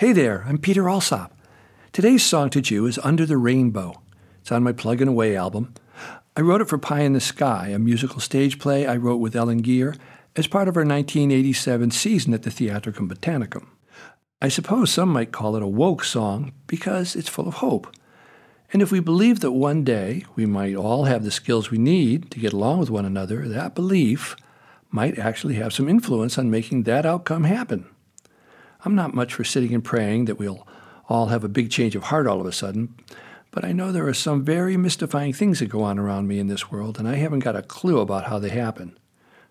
Hey there, I'm Peter Alsop. Today's song to chew is Under the Rainbow. It's on my Plugging Away album. I wrote it for Pie in the Sky, a musical stage play I wrote with Ellen Geer as part of our 1987 season at the Theatricum Botanicum. I suppose some might call it a woke song because it's full of hope. And if we believe that one day we might all have the skills we need to get along with one another, that belief might actually have some influence on making that outcome happen. I'm not much for sitting and praying that we'll all have a big change of heart all of a sudden, but I know there are some very mystifying things that go on around me in this world, and I haven't got a clue about how they happen.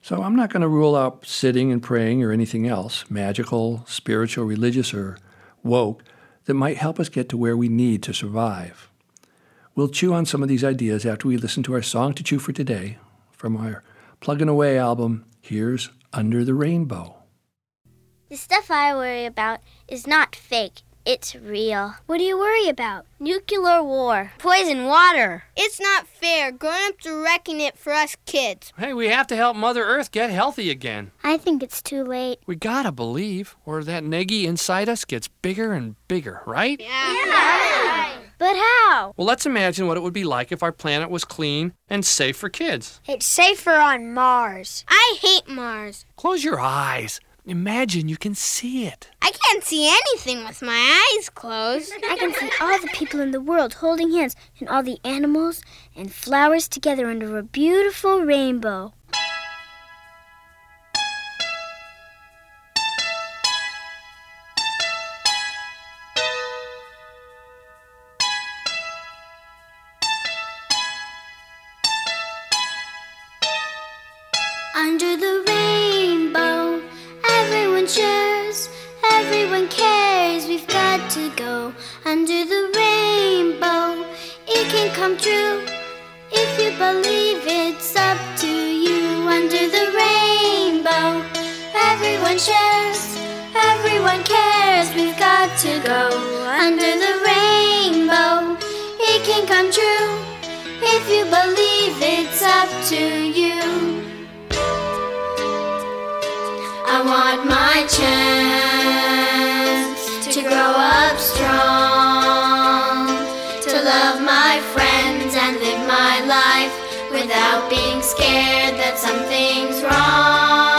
So I'm not going to rule out sitting and praying or anything else, magical, spiritual, religious, or woke, that might help us get to where we need to survive. We'll chew on some of these ideas after we listen to our song to chew for today from our Plugging Away album. Here's Under the Rainbow. The stuff I worry about is not fake. It's real. What do you worry about? Nuclear war, poison water. It's not fair. Grown-ups are wrecking it for us kids. Hey, we have to help Mother Earth get healthy again. I think it's too late. We gotta believe, or that neggy inside us gets bigger and bigger, right? Yeah. yeah. But how? Well, let's imagine what it would be like if our planet was clean and safe for kids. It's safer on Mars. I hate Mars. Close your eyes. Imagine you can see it. I can't see anything with my eyes closed. I can see all the people in the world holding hands and all the animals and flowers together under a beautiful rainbow. Under the rainbow, go under the rainbow. It can come true if you believe it's up to you. Under the rainbow, everyone shares, everyone cares. We've got to go under the rainbow. It can come true if you believe it's up to you. I want my chance grow up strong, to love my friends and live my life without being scared that something's wrong.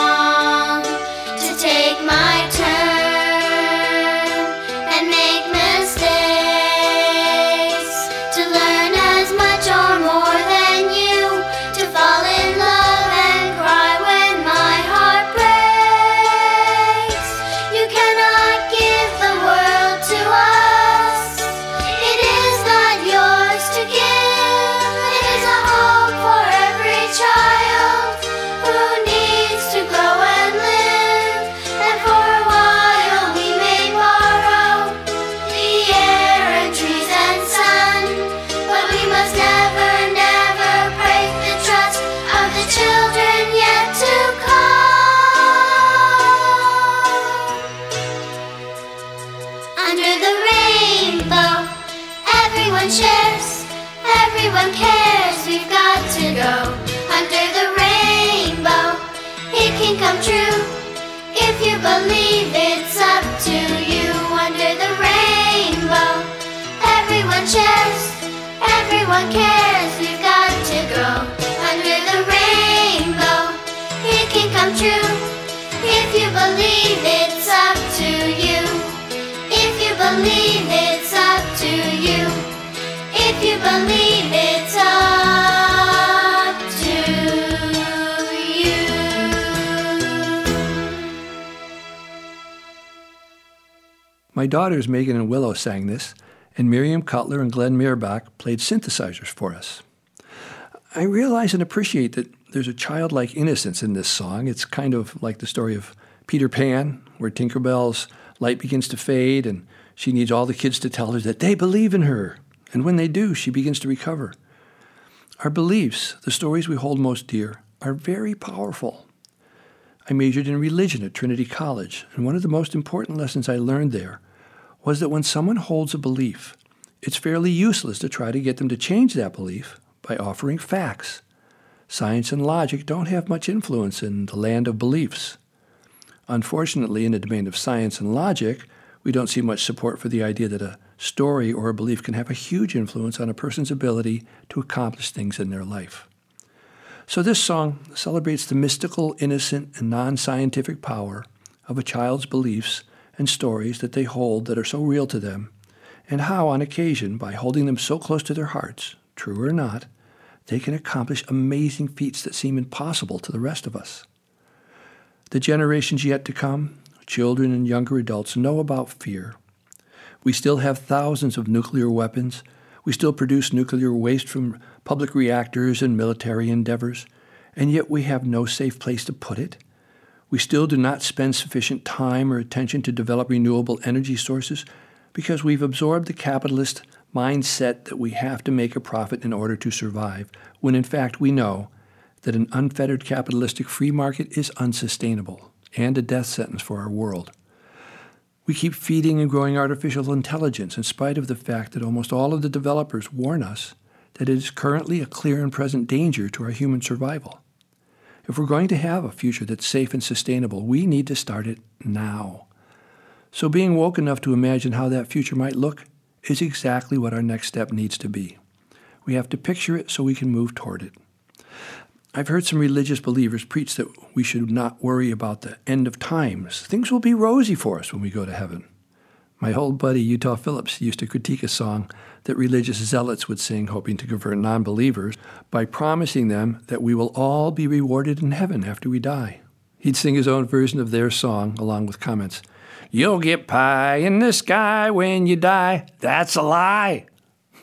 Under the rainbow, everyone shares, everyone cares. We've got to go under the rainbow. It can come true if you believe it's up to you. Under the rainbow, everyone shares, everyone cares. We've got to go under the rainbow. It can come true if you believe it's My daughters Megan and Willow sang this, and Miriam Cutler and Glenn Mirbach played synthesizers for us. I realize and appreciate that there's a childlike innocence in this song. It's kind of like the story of Peter Pan, where Tinkerbell's light begins to fade and she needs all the kids to tell her that they believe in her. And when they do, she begins to recover. Our beliefs, the stories we hold most dear, are very powerful. I majored in religion at Trinity College, and one of the most important lessons I learned there was that when someone holds a belief, it's fairly useless to try to get them to change that belief by offering facts. Science and logic don't have much influence in the land of beliefs. Unfortunately, in the domain of science and logic, we don't see much support for the idea that a story or a belief can have a huge influence on a person's ability to accomplish things in their life. So, this song celebrates the mystical, innocent, and non scientific power of a child's beliefs and stories that they hold that are so real to them, and how, on occasion, by holding them so close to their hearts, true or not, they can accomplish amazing feats that seem impossible to the rest of us. The generations yet to come, children and younger adults, know about fear. We still have thousands of nuclear weapons. We still produce nuclear waste from public reactors and military endeavors, and yet we have no safe place to put it. We still do not spend sufficient time or attention to develop renewable energy sources because we've absorbed the capitalist mindset that we have to make a profit in order to survive, when in fact we know that an unfettered capitalistic free market is unsustainable and a death sentence for our world. We keep feeding and growing artificial intelligence in spite of the fact that almost all of the developers warn us that it is currently a clear and present danger to our human survival. If we're going to have a future that's safe and sustainable, we need to start it now. So, being woke enough to imagine how that future might look is exactly what our next step needs to be. We have to picture it so we can move toward it. I've heard some religious believers preach that we should not worry about the end of times. Things will be rosy for us when we go to heaven. My old buddy Utah Phillips used to critique a song that religious zealots would sing, hoping to convert non believers, by promising them that we will all be rewarded in heaven after we die. He'd sing his own version of their song, along with comments You'll get pie in the sky when you die. That's a lie.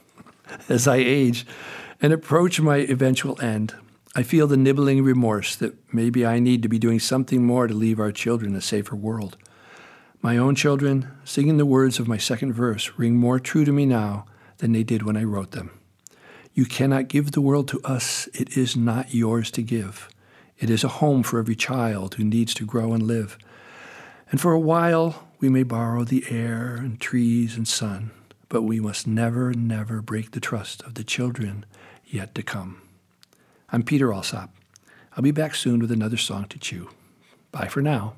As I age and approach my eventual end, I feel the nibbling remorse that maybe I need to be doing something more to leave our children a safer world. My own children, singing the words of my second verse, ring more true to me now than they did when I wrote them. You cannot give the world to us, it is not yours to give. It is a home for every child who needs to grow and live. And for a while, we may borrow the air and trees and sun, but we must never, never break the trust of the children yet to come. I'm Peter Alsop. I'll be back soon with another song to chew. Bye for now.